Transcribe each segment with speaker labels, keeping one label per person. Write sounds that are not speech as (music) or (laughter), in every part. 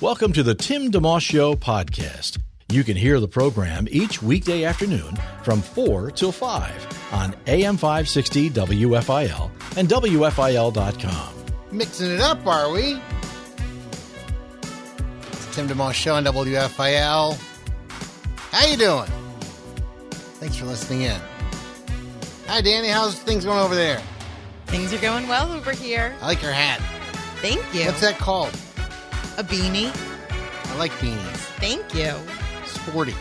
Speaker 1: Welcome to the Tim DeMoss Show podcast. You can hear the program each weekday afternoon from 4 till 5 on AM 560 WFIL and WFIL.com.
Speaker 2: Mixing it up, are we? It's Tim DeMoss Show on WFIL. How you doing? Thanks for listening in. Hi, Danny. How's things going over there?
Speaker 3: Things are going well over here.
Speaker 2: I like your hat.
Speaker 3: Thank you.
Speaker 2: What's that called?
Speaker 3: A beanie.
Speaker 2: I like beanies.
Speaker 3: Thank you.
Speaker 2: Sporty.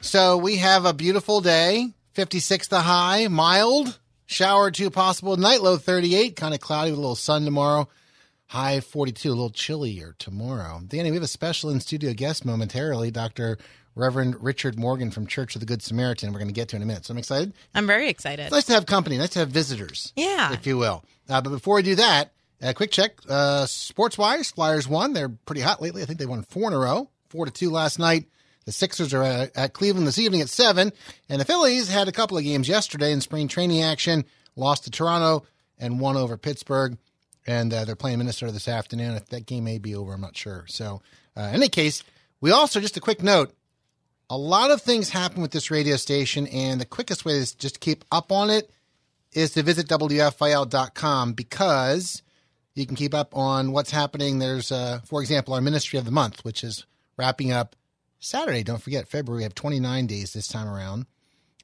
Speaker 2: So we have a beautiful day. 56 the high, mild. Shower two possible. Night low 38. Kind of cloudy with a little sun tomorrow. High 42. A little chillier tomorrow. Danny, we have a special in studio guest momentarily. Dr. Reverend Richard Morgan from Church of the Good Samaritan. We're going to get to in a minute. So I'm excited.
Speaker 3: I'm very excited.
Speaker 2: It's nice to have company. Nice to have visitors.
Speaker 3: Yeah.
Speaker 2: If you will. Uh, but before we do that, a quick check. Uh, Sports wise, Flyers won. They're pretty hot lately. I think they won four in a row, four to two last night. The Sixers are at, at Cleveland this evening at seven, and the Phillies had a couple of games yesterday in spring training action. Lost to Toronto and won over Pittsburgh, and uh, they're playing Minnesota this afternoon. That game may be over. I'm not sure. So, uh, in any case, we also just a quick note. A lot of things happen with this radio station, and the quickest way is just to keep up on it is to visit WFIL.com because you can keep up on what's happening. There's, uh, for example, our Ministry of the Month, which is wrapping up Saturday. Don't forget, February. We have 29 days this time around.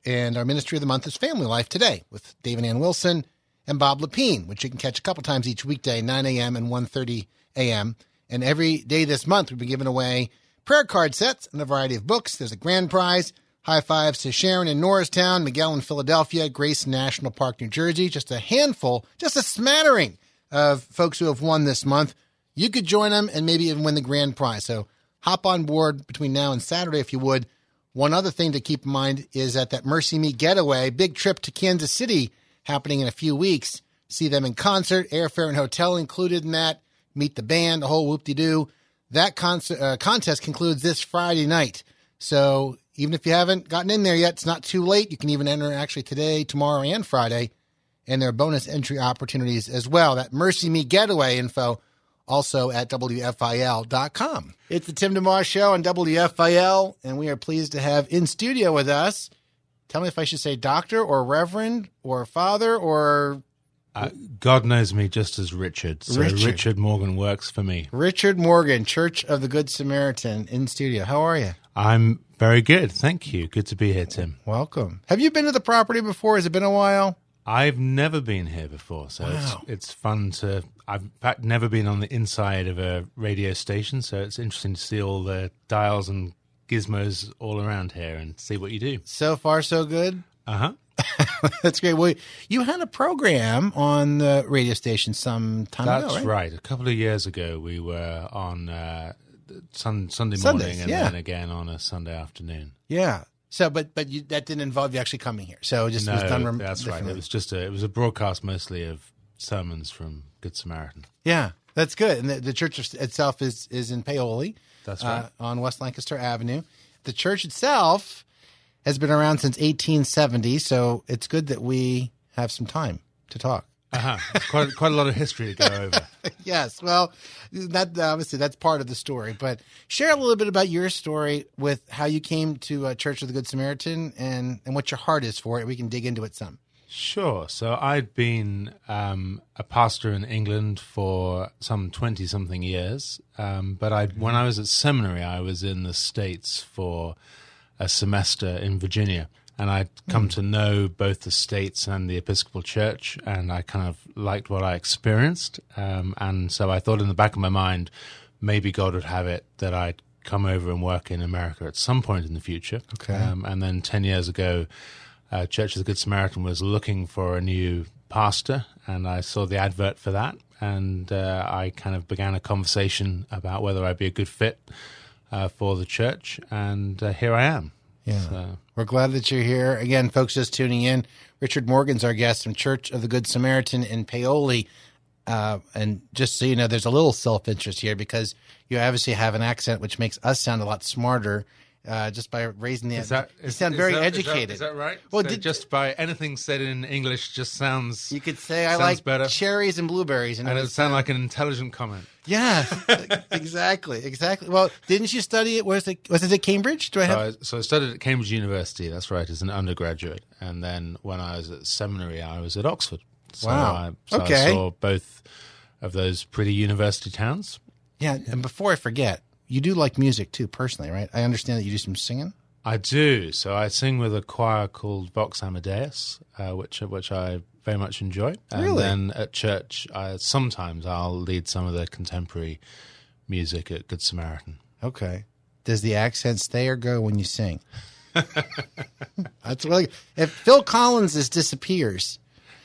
Speaker 2: And our Ministry of the Month is Family Life Today with David Ann Wilson and Bob Lepine, which you can catch a couple times each weekday, 9 a.m. and 1.30 a.m. And every day this month, we've been giving away prayer card sets and a variety of books. There's a grand prize. High fives to Sharon in Norristown, Miguel in Philadelphia, Grace National Park, New Jersey. Just a handful, just a smattering of folks who have won this month. You could join them and maybe even win the grand prize. So hop on board between now and Saturday if you would. One other thing to keep in mind is that that MercyMe getaway, big trip to Kansas City happening in a few weeks. See them in concert, airfare and hotel included in that. Meet the band, the whole whoop de doo. That con- uh, contest concludes this Friday night. So even if you haven't gotten in there yet, it's not too late. You can even enter actually today, tomorrow, and Friday. And their bonus entry opportunities as well. That MercyMe getaway info also at WFIL.com. It's the Tim DeMoss Show on WFIL, and we are pleased to have in studio with us. Tell me if I should say doctor or reverend or father or
Speaker 4: Uh, God knows me just as Richard. So
Speaker 2: Richard.
Speaker 4: Richard. Morgan works for me.
Speaker 2: Richard Morgan, Church of the Good Samaritan in studio. How are you?
Speaker 4: I'm very good. Thank you. Good to be here, Tim.
Speaker 2: Welcome. Have you been to the property before? Has it been a while?
Speaker 4: I've never been here before, so
Speaker 2: Wow.
Speaker 4: it's, it's fun to. I've in fact never been on the inside of a radio station, so it's interesting to see all the dials and gizmos all around here and see what you do.
Speaker 2: So far, so good.
Speaker 4: Uh huh. (laughs)
Speaker 2: That's great. Well, you had a program on the radio station some time
Speaker 4: That's
Speaker 2: ago,
Speaker 4: right? A couple of years ago, we were on uh, sun, Sunday
Speaker 2: Sundays,
Speaker 4: morning and
Speaker 2: yeah.
Speaker 4: then again on a Sunday afternoon.
Speaker 2: Yeah. So, but but you, that didn't involve you actually coming here. So it just
Speaker 4: No,
Speaker 2: was done. Rem-
Speaker 4: that's right. It was just a it was a broadcast mostly of sermons from Good Samaritan.
Speaker 2: Yeah, that's good. And the, the church itself is is in Paoli.
Speaker 4: That's
Speaker 2: uh,
Speaker 4: right.
Speaker 2: on West Lancaster Avenue. The church itself has been around since 1870, so it's good that we have some time to talk.
Speaker 4: Uh-huh. quite quite a lot of history to go (laughs) over.
Speaker 2: yes, well, that obviously that's part of the story. But share a little bit about your story with how you came to uh, Church of the Good Samaritan and and what your heart is for it. We can dig into it some.
Speaker 4: Sure. So I'd been um, a pastor in England for some twenty something years, um, but I when I was at seminary, I was in the states for a semester in Virginia, and I'd come to know both the states and the Episcopal Church, and I kind of liked what I experienced, um, and so I thought in the back of my mind, maybe God would have it that I'd come over and work in America at some point in the future.
Speaker 2: Okay.
Speaker 4: Um, and then ten years ago uh, Church of the Good Samaritan was looking for a new pastor, and I saw the advert for that. and uh, I kind of began a conversation about whether I'd be a good fit uh, for the church, and uh, here I am.
Speaker 2: Yeah.
Speaker 4: So-
Speaker 2: We're glad that you're here. Again, folks just tuning in. Richard Morgan's our guest from Church of the Good Samaritan in Paoli. Uh, and just so you know, there's a little self interest here because you obviously have an accent which makes us sound a lot smarter uh, just by raising the.
Speaker 4: Is that,
Speaker 2: you
Speaker 4: is-
Speaker 2: sound
Speaker 4: is
Speaker 2: very
Speaker 4: that-
Speaker 2: educated.
Speaker 4: Is that, right?
Speaker 2: Well,
Speaker 4: So
Speaker 2: did,
Speaker 4: just by anything said in English just sounds.
Speaker 2: you could say I like
Speaker 4: better.
Speaker 2: cherries and blueberries, and,
Speaker 4: and
Speaker 2: it would
Speaker 4: sound like an intelligent comment.
Speaker 2: yeah, (laughs) exactly, exactly. Well, didn't you study it? Was it was it at Cambridge? Do I
Speaker 4: So
Speaker 2: have?
Speaker 4: I, so I studied at Cambridge University. That's right, as an undergraduate, and then when I was at seminary, I was at Oxford. So
Speaker 2: Wow.
Speaker 4: I, so I saw both of those pretty university towns.
Speaker 2: Yeah, and before I forget, you do like music too, personally, right? I understand that you do some singing.
Speaker 4: I do. So I sing with a choir called Vox Amadeus, uh, which which I very much enjoy. And
Speaker 2: Really?
Speaker 4: then at church, I, sometimes I'll lead some of the contemporary music at Good Samaritan.
Speaker 2: Okay. Does the accent stay or go when you sing? (laughs) That's really. If Phil Collins is disappears,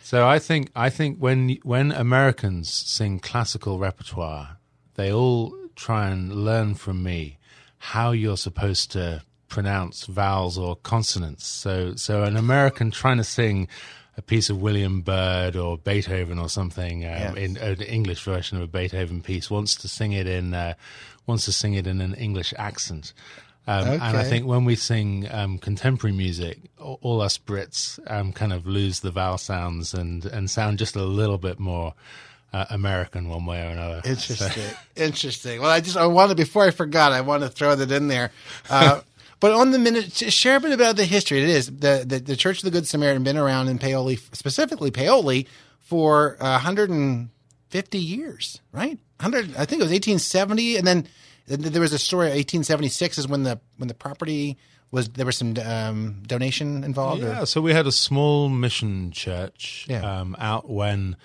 Speaker 4: So I think I think when when Americans sing classical repertoire, they all try and learn from me how you're supposed to pronounce vowels or consonants. So so an American trying to sing a piece of William Byrd or Beethoven or something um, in an English version of a Beethoven piece wants to sing it in uh, wants to sing it in an English accent. Um, And I think when we sing um, contemporary music, all, all us Brits um, kind of lose the vowel sounds and, and sound just a little bit more uh, American one way or another.
Speaker 2: interesting, interesting. Well, I just I wanted before I forgot, I want to throw that in there. (laughs) Uh, but on the minute, share a bit about the history. It is the the, the Church of the Good Samaritan been around in Paoli, specifically Paoli, for uh, 150 years, right? 100. I think it was 1870, and then there was a story. 1876 is when the when the property was there was some um, donation involved. or-
Speaker 4: Yeah, so we had a small mission church
Speaker 2: Yeah.
Speaker 4: um, out when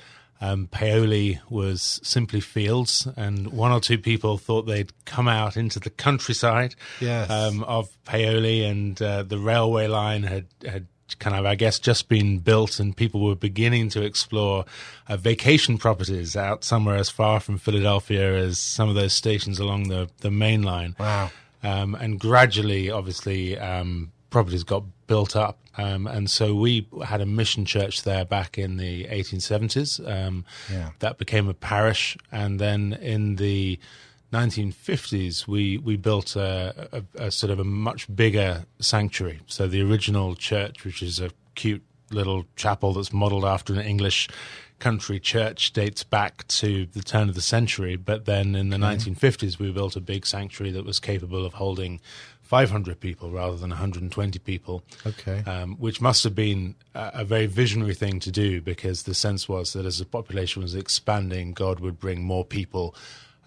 Speaker 4: um, Paoli was simply fields, and one or two people thought they'd come out into the countryside
Speaker 2: Yes.
Speaker 4: um, of Paoli, and uh, the railway line had had kind of, I guess, just been built, and people were beginning to explore uh, vacation properties out somewhere as far from Philadelphia as some of those stations along the the main line.
Speaker 2: Wow.
Speaker 4: Um, and gradually, obviously, um, properties got built up. Um, and so we had a mission church there back in the 1870s. Um,
Speaker 2: Yeah.
Speaker 4: That became a parish. And then in the 1950s, we, we built a, a, a sort of a much bigger sanctuary. So the original church, which is a cute little chapel that's modeled after an English country church dates back to the turn of the century. But then in the 1950s, we built a big sanctuary that was capable of holding 500 people rather than 120 people.
Speaker 2: Okay.
Speaker 4: Um, which must have been a, a very visionary thing to do because the sense was that as the population was expanding, God would bring more people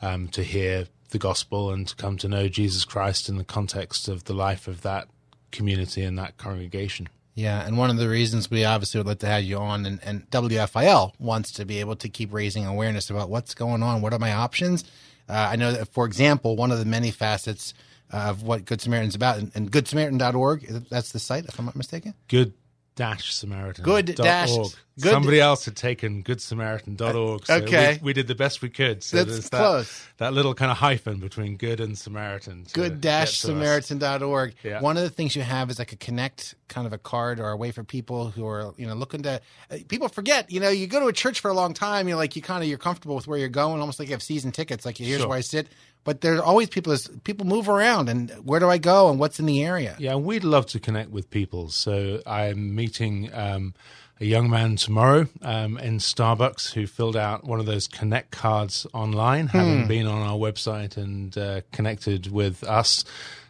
Speaker 4: um, to hear the gospel and to come to know Jesus Christ in the context of the life of that community and that congregation.
Speaker 2: Yeah, and one of the reasons we obviously would like to have you on, and, and WFIL wants to be able to keep raising awareness about what's going on. What are my options? Uh, I know that, for example, one of the many facets of what Good Samaritan's about, and, and goodsamaritan.org, that's the site, if I'm not mistaken.
Speaker 4: Good dash Samaritan.
Speaker 2: Good dash-
Speaker 4: org.
Speaker 2: Good-
Speaker 4: Somebody else had taken goodsamaritan.org. So
Speaker 2: Okay.
Speaker 4: We, we did the best we could. So
Speaker 2: That's
Speaker 4: there's that,
Speaker 2: close.
Speaker 4: That little kind of hyphen between good and Samaritan.
Speaker 2: Good dash. Samaritan.org.
Speaker 4: Yeah.
Speaker 2: One of the things you have is like a connect kind of a card or a way for people who are, you know, looking to, uh, people forget, you know, you go to a church for a long time, you're like, you kind of, you're comfortable with where you're going, almost like you have season tickets, like here's
Speaker 4: Sure.
Speaker 2: where I sit. But there's always people, people move around and where do I go and what's in the area?
Speaker 4: Yeah, we'd love to connect with people. So I'm meeting um, a young man tomorrow um, in Starbucks who filled out one of those connect cards online, having been on our website and uh, connected with us.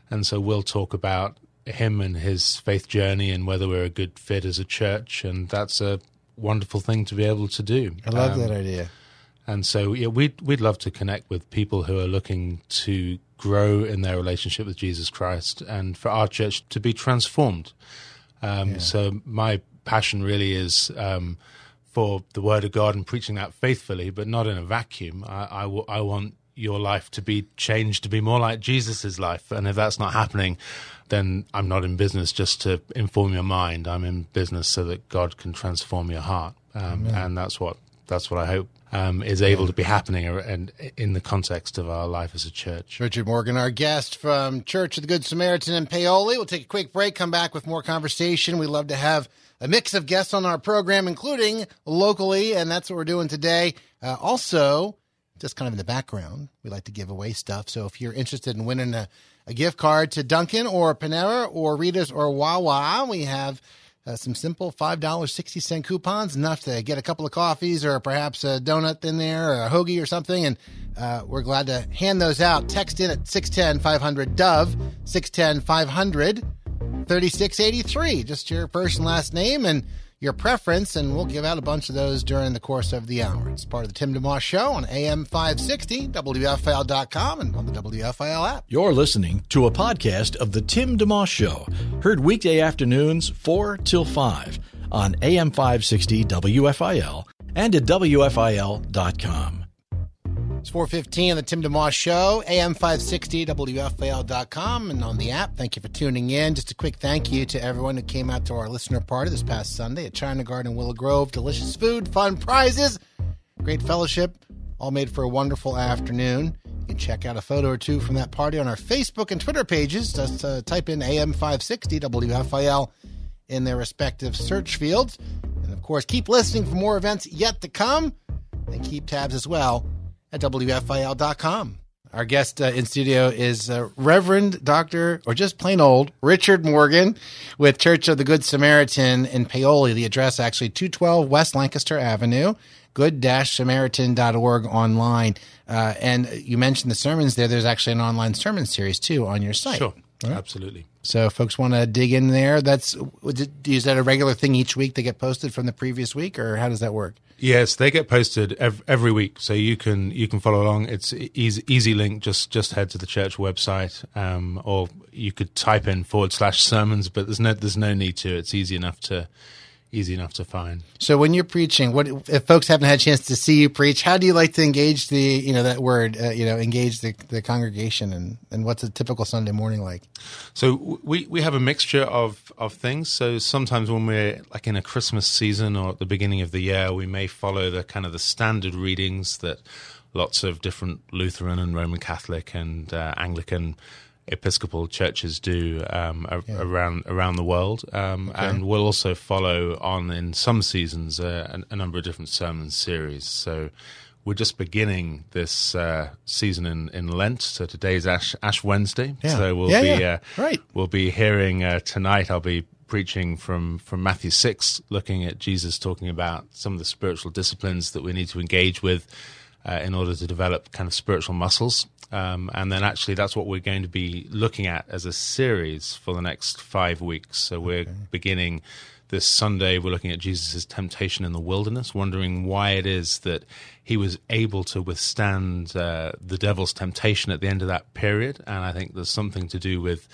Speaker 4: And so we'll talk about him and his faith journey and whether we're a good fit as a church. And that's a wonderful thing to be able to do.
Speaker 2: I love
Speaker 4: Um,
Speaker 2: that idea.
Speaker 4: and so, yeah, we'd we'd love to connect with people who are looking to grow in their relationship with Jesus Christ, and for our church to be transformed. Um, So, my passion really is um, for the Word of God and preaching that faithfully, but not in a vacuum. I, I, w- I want your life to be changed to be more like Jesus's life, and if that's not happening, then I'm not in business just to inform your mind. I'm in business so that God can transform your heart, um, and that's what that's what I hope um, is able to be happening and in the context of our life as a church.
Speaker 2: Richard Morgan, our guest from Church of the Good Samaritan in Paoli. We'll take a quick break, come back with more conversation. We love to have a mix of guests on our program, including locally, and that's what we're doing today. Uh, also, just kind of in the background, we like to give away stuff. So if you're interested in winning a, a gift card to Dunkin or Panera or Rita's or Wawa, we have uh, some simple $5 60 cent coupons, enough to get a couple of coffees or perhaps a donut in there or a hoagie or something. And uh, we're glad to hand those out. Text in at 610 500 Dove, 610 500 3683. Just your first and last name and your preference, and we'll give out a bunch of those during the course of the hour. It's part of the Tim DeMoss Show on AM 560, WFIL.com, and on the WFIL app.
Speaker 1: You're listening to a podcast of The Tim DeMoss Show, heard weekday afternoons 4 till 5 on AM 560 WFIL and at WFIL.com.
Speaker 2: It's 415 on the Tim DeMoss Show, AM 560, WFIL.com, and on the app. Thank you for tuning in. Just a quick thank you to everyone who came out to our listener party this past Sunday at China Garden Willow Grove. Delicious food, fun prizes, great fellowship, all made for a wonderful afternoon. You can check out a photo or two from that party on our Facebook and Twitter pages. Just uh, type in AM 560, WFIL in their respective search fields. And of course, keep listening for more events yet to come, and keep tabs as well at WFIL.com. Our guest uh, in studio is uh, Reverend Dr. or just plain old Richard Morgan with Church of the Good Samaritan in Paoli. The address actually 212 West Lancaster Avenue, good-samaritan.org online. Uh, and you mentioned the sermons there. There's actually an online sermon series too on your site.
Speaker 4: Sure, absolutely.
Speaker 2: So folks want to dig in there, that's is that a regular thing each week they get posted from the previous week, or how does that work?
Speaker 4: Yes, they get posted ev- every week, so you can you can follow along. It's easy, easy link. Just just head to the church website, um, or you could type in forward slash sermons. But there's no there's no need to. It's easy enough to easy enough to find.
Speaker 2: So when you're preaching, what if folks haven't had a chance to see you preach? How do you like to engage the you know that word uh, you know engage the, the congregation and and what's a typical Sunday morning like?
Speaker 4: So we we have a mixture of of things. So sometimes when we're like in a Christmas season or at the beginning of the year, we may follow the kind of the standard readings that lots of different Lutheran and Roman Catholic and uh, Anglican Episcopal churches do um, a- around around the world, um, and we'll also follow on in some seasons uh, a, a number of different sermon series. So we're just beginning this uh, season in, in Lent. So today's Ash Ash Wednesday.
Speaker 2: Yeah.
Speaker 4: So we'll
Speaker 2: Yeah,
Speaker 4: be
Speaker 2: yeah.
Speaker 4: Uh,
Speaker 2: Right.
Speaker 4: We'll be hearing uh, tonight. I'll be preaching from from Matthew six, looking at Jesus talking about some of the spiritual disciplines that we need to engage with uh, in order to develop kind of spiritual muscles. Um, and then actually, that's what we're going to be looking at as a series for the next five weeks. So we're beginning this Sunday. We're looking at Jesus' temptation in the wilderness, wondering why it is that he was able to withstand uh, the devil's temptation at the end of that period. And I think there's something to do with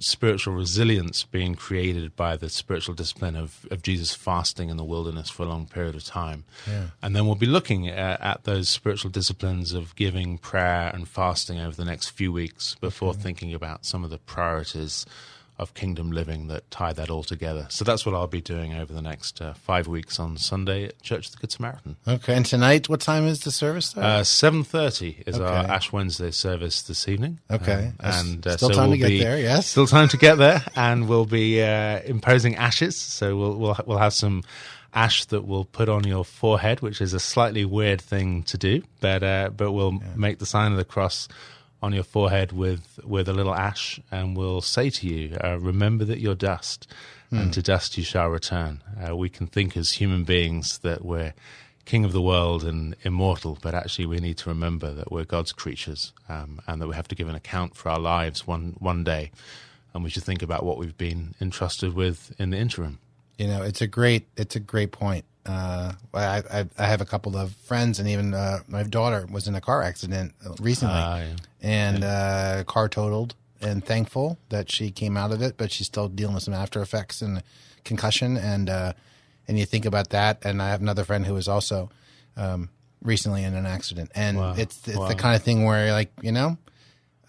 Speaker 4: spiritual resilience being created by the spiritual discipline of, of Jesus fasting in the wilderness for a long period of time. And then we'll be looking at, at those spiritual disciplines of giving, prayer, and fasting over the next few weeks before thinking about some of the priorities of kingdom living that tie that all together. So that's what I'll be doing over the next uh, five weeks on Sunday at Church of the Good Samaritan.
Speaker 2: Okay, and tonight, what time is the service? there?
Speaker 4: Uh, Seven thirty is our Ash Wednesday service this evening.
Speaker 2: Okay.
Speaker 4: Um, and uh,
Speaker 2: still
Speaker 4: so
Speaker 2: time
Speaker 4: we'll
Speaker 2: to get
Speaker 4: be-
Speaker 2: there, yes.
Speaker 4: still time to get there, and we'll be uh, imposing ashes. So we'll we'll we'll have some ash that we'll put on your forehead, which is a slightly weird thing to do, but uh, but we'll make the sign of the cross on your forehead with with a little ash, and we'll say to you, uh, "Remember that you're dust, and to dust you shall return." Uh, we can think as human beings that we're king of the world and immortal, but actually we need to remember that we're God's creatures, um, and that we have to give an account for our lives one one day, and we should think about what we've been entrusted with in the interim.
Speaker 2: You know, it's a great it's a great point. Uh, I, I I have a couple of friends, and even uh, my daughter was in a car accident recently,
Speaker 4: Ah, yeah.
Speaker 2: and uh, car totaled. And thankful that she came out of it, but she's still dealing with some after effects and concussion. And uh, and you think about that. And I have another friend who was also um, recently in an accident, and
Speaker 4: Wow.
Speaker 2: it's it's
Speaker 4: Wow.
Speaker 2: the kind of thing where like you know.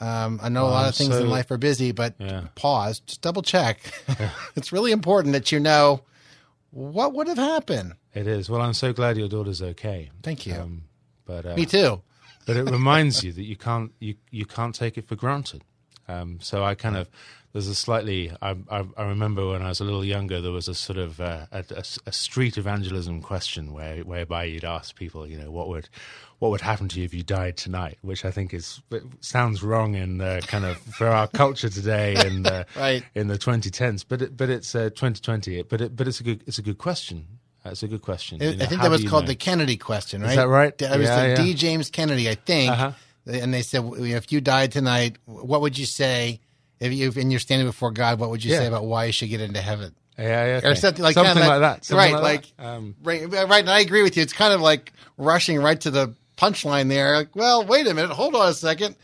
Speaker 2: Um, I know a lot of things
Speaker 4: so-
Speaker 2: in life are busy, but
Speaker 4: Yeah.
Speaker 2: pause, just double check. (laughs) it's really important that you know what would have happened?
Speaker 4: It is. Well, I'm so glad your daughter's okay.
Speaker 2: Thank you.
Speaker 4: Um, but uh,
Speaker 2: Me too. (laughs)
Speaker 4: but it reminds you that you can't you you can't take it for granted. Um, so I kind of there's a slightly I, I, I remember when I was a little younger there was a sort of uh, a, a, a street evangelism question where whereby you'd ask people you know what would what would happen to you if you died tonight, which I think is sounds wrong in uh, kind of for our culture today in the, (laughs)
Speaker 2: Right.
Speaker 4: in the 2010s, but it, but it's uh, 2020. But it, but it's a good it's a good question. Uh, It's a good question.
Speaker 2: I
Speaker 4: You know,
Speaker 2: I think that was called
Speaker 4: know?
Speaker 2: the Kennedy question, right?
Speaker 4: Is that right?
Speaker 2: D- It was
Speaker 4: Yeah,
Speaker 2: the
Speaker 4: yeah.
Speaker 2: D. James Kennedy, I think.
Speaker 4: Uh-huh.
Speaker 2: And they said, if you died tonight, what would you say? If you and you're standing before God, what would you
Speaker 4: Yeah.
Speaker 2: say about why you should get into heaven?
Speaker 4: Yeah, yeah,
Speaker 2: Or something like
Speaker 4: something
Speaker 2: kinda
Speaker 4: like that. Something
Speaker 2: right?
Speaker 4: like,
Speaker 2: Like,
Speaker 4: that. Um,
Speaker 2: right, right. And I agree with you. It's kind of like rushing right to the punchline there. Like, well, wait a minute, hold on a second.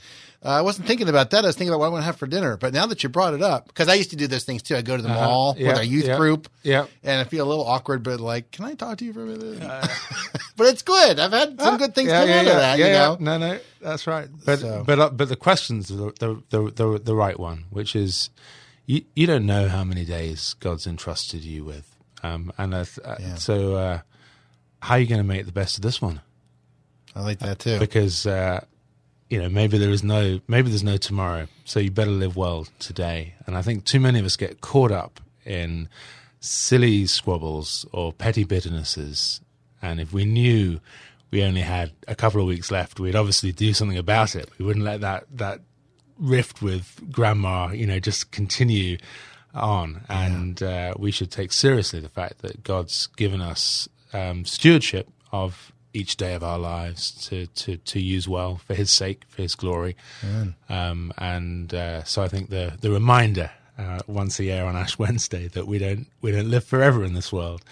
Speaker 2: Uh, I wasn't thinking about that. I was thinking about what I want to have for dinner. But now that you brought it up, because I used to do those things too. I go to the
Speaker 4: Uh-huh.
Speaker 2: mall with our youth
Speaker 4: yeah,
Speaker 2: group,
Speaker 4: yeah.
Speaker 2: and I feel a little awkward. But like, can I talk to you for a minute? (laughs) but it's good. I've had some good things
Speaker 4: yeah,
Speaker 2: come
Speaker 4: yeah,
Speaker 2: out
Speaker 4: yeah,
Speaker 2: of that.
Speaker 4: yeah,
Speaker 2: you
Speaker 4: yeah.
Speaker 2: know,
Speaker 4: No, no, that's right. But
Speaker 2: So-
Speaker 4: but uh, but the question's the the, the the the right one, which is you you don't know how many days God's entrusted you with, um, and uh, uh,
Speaker 2: Yeah.
Speaker 4: so uh, how are you going to make the best of this one?
Speaker 2: I like that too.
Speaker 4: Because uh, you know maybe there is no maybe there's no tomorrow, so you better live well today. And I think too many of us get caught up in silly squabbles or petty bitternesses. And if we knew we only had a couple of weeks left, we'd obviously do something about it. We wouldn't let that that rift with grandma, you know, just continue on. And uh, we should take seriously the fact that God's given us um, stewardship of each day of our lives to, to, to use well for His sake, for His glory. Um, and uh, so I think the the reminder uh, once a year on Ash (laughs) Wednesday that we don't we don't live forever in this world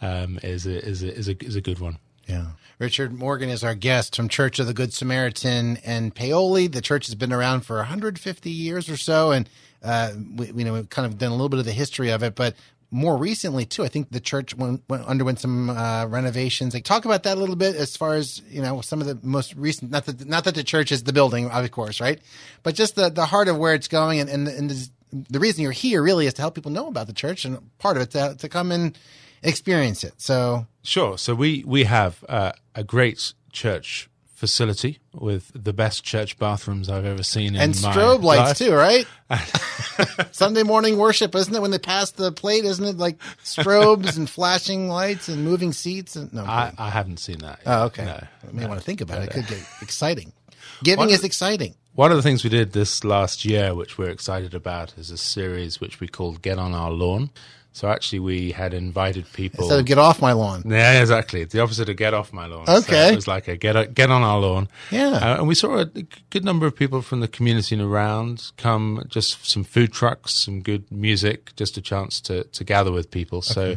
Speaker 4: um, is a, is a, is a is a good one.
Speaker 2: Yeah. Richard Morgan is our guest from Church of the Good Samaritan and Paoli. The church has been around for 150 years or so, and uh, we, we know we've kind of done a little bit of the history of it, but more recently too, I think the church went, went, underwent some uh, renovations. Like, talk about that a little bit as far as you know some of the most recent. Not that not that the church is the building, of course, right? But just the the heart of where it's going, and and, and the, the reason you're here really is to help people know about the church, and part of it to, to come and experience it. So
Speaker 4: Sure. So we we have uh, a great church facility with the best church bathrooms I've ever seen.
Speaker 2: and
Speaker 4: in my
Speaker 2: strobe lights
Speaker 4: life.
Speaker 2: too, right? (laughs) Sunday morning worship, isn't it? When they pass the plate, isn't it like strobes and flashing lights and moving seats? And no,
Speaker 4: I, I haven't seen that. Yet.
Speaker 2: oh, okay.
Speaker 4: No,
Speaker 2: I may
Speaker 4: no.
Speaker 2: want to think about it. It could get (laughs) exciting. Giving is exciting.
Speaker 4: One of the things we did this last year, which we're excited about, is a series which we called "Get on Our Lawn." So actually, we had invited people.
Speaker 2: Instead of get off my lawn.
Speaker 4: Yeah, exactly. The opposite of get off my lawn. So
Speaker 2: Okay.
Speaker 4: it was like a get get on our lawn.
Speaker 2: Yeah.
Speaker 4: Uh, and we saw a good number of people from the community and around come, just some food trucks, some good music, just a chance to, to gather with people. So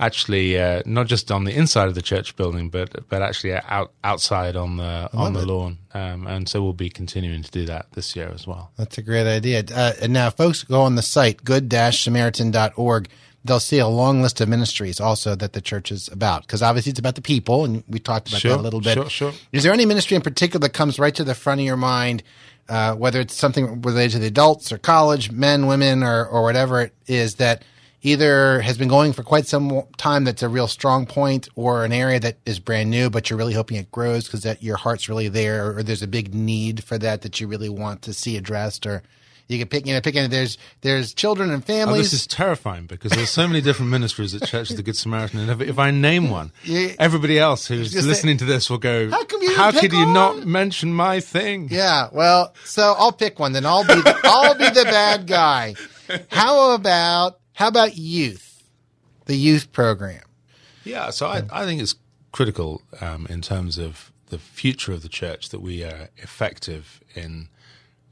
Speaker 4: actually, uh, not just on the inside of the church building, but but actually out outside on the on the lawn. Um, and so we'll be continuing to do that this year as well.
Speaker 2: That's a great idea. Uh, and now, folks, go on the site, good-samaritan.org. They'll see a long list of ministries also that the church is about. Because obviously it's about the people, and we talked about
Speaker 4: Sure,
Speaker 2: that a little bit.
Speaker 4: sure, sure.
Speaker 2: Is there any ministry in particular that comes right to the front of your mind, uh, whether it's something related to the adults or college, men, women, or, or whatever it is that either has been going for quite some time that's a real strong point or an area that is brand new, but you're really hoping it grows because that your heart's really there or there's a big need for that that you really want to see addressed or you can pick, you know, pick any, there's, there's children and families.
Speaker 4: Oh, this is terrifying because there's so many different ministries at Church of the Good Samaritan, and if, if I name (laughs) one,
Speaker 2: Yeah.
Speaker 4: everybody else who's
Speaker 2: Just
Speaker 4: listening to this will go,
Speaker 2: How come you
Speaker 4: How could you
Speaker 2: on?"
Speaker 4: not mention my thing?"
Speaker 2: Yeah, well, so I'll pick one. Then I'll be the, (laughs) I'll be the bad guy. How about how about youth, the youth program?
Speaker 4: Yeah, so I, I think it's critical um, in terms of the future of the church that we are effective in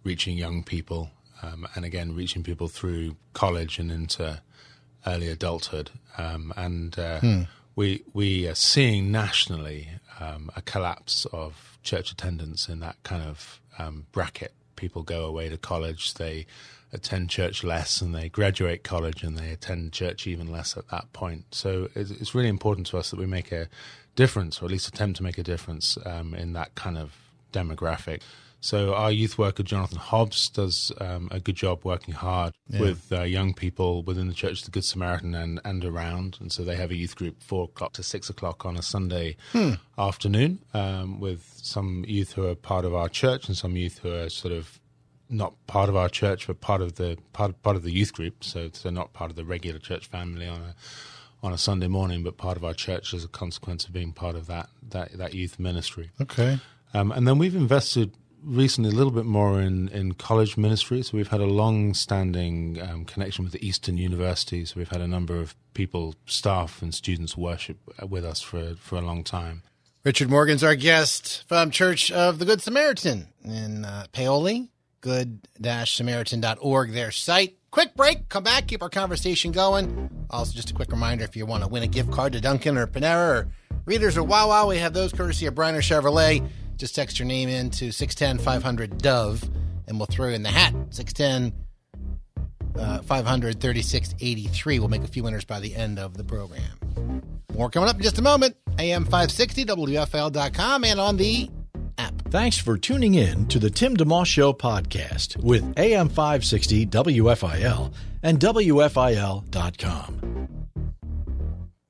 Speaker 4: reaching young people, um, and again reaching people through college and into early adulthood. Um, and uh, we we are seeing nationally um, a collapse of church attendance in that kind of um, bracket. People go away to college, they attend church less, and they graduate college and they attend church even less at that point. So it's, it's really important to us that we make a difference, or at least attempt to make a difference um, in that kind of demographic. So our youth worker Jonathan Hobbs does um, a good job working hard with uh, young people within the Church of the Good Samaritan and, and around. And so they have a youth group four o'clock to six o'clock on a Sunday afternoon um, with some youth who are part of our church and some youth who are sort of not part of our church, but part of the part part of the youth group. So they're not part of the regular church family on a on a Sunday morning, but part of our church as a consequence of being part of that that, that youth ministry.
Speaker 2: Okay.
Speaker 4: Um, and then we've invested recently a little bit more in, in college ministry. So we've had a long standing um, connection with the Eastern University. So we've had a number of people, staff, and students worship with us for, for a long time.
Speaker 2: Richard Morgan's our guest from Church of the Good Samaritan in uh, Paoli, good-samaritan.org, their site. Quick break, come back, keep our conversation going. Also, just a quick reminder if you want to win a gift card to Dunkin or Panera or Rita's or Wawa, we have those courtesy of Bryner Chevrolet. Just text your name in to 610 500 Dove and we'll throw in the hat. 610 uh, 500 3683. We'll make a few winners by the end of the program. More coming up in just a moment. AM 560, WFIL.com, and on the app.
Speaker 1: Thanks for tuning in to the Tim DeMoss Show podcast with AM 560 WFIL and WFIL.com.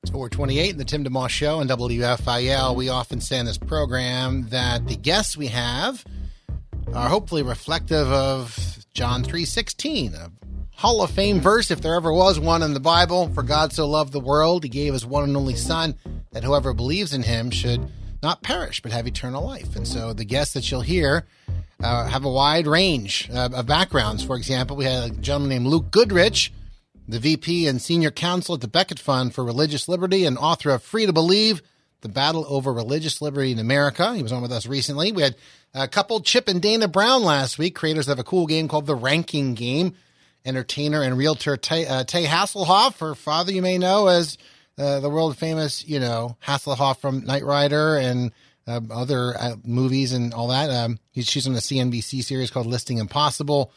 Speaker 2: It's 428 in the Tim DeMoss Show and WFIL. We often say in this program that the guests we have are hopefully reflective of John 3.16, a Hall of Fame verse, if there ever was one in the Bible. For God so loved the world, he gave his one and only Son, that whoever believes in him should not perish, but have eternal life. And so the guests that you'll hear uh, have a wide range uh, of backgrounds. For example, we had a gentleman named Luke Goodrich, the VP and Senior Counsel at the Becket Fund for Religious Liberty and author of Free to Believe, The Battle Over Religious Liberty in America. He was on with us recently. We had a couple, Chip and Dana Brown last week, creators of a cool game called The Ranking Game. Entertainer and realtor Tay, uh, Tay Hasselhoff, her father you may know as uh, the world famous, you know, Hasselhoff from Knight Rider and uh, other movies and all that. Um, he's, she's on a CNBC series called Listing Impossible.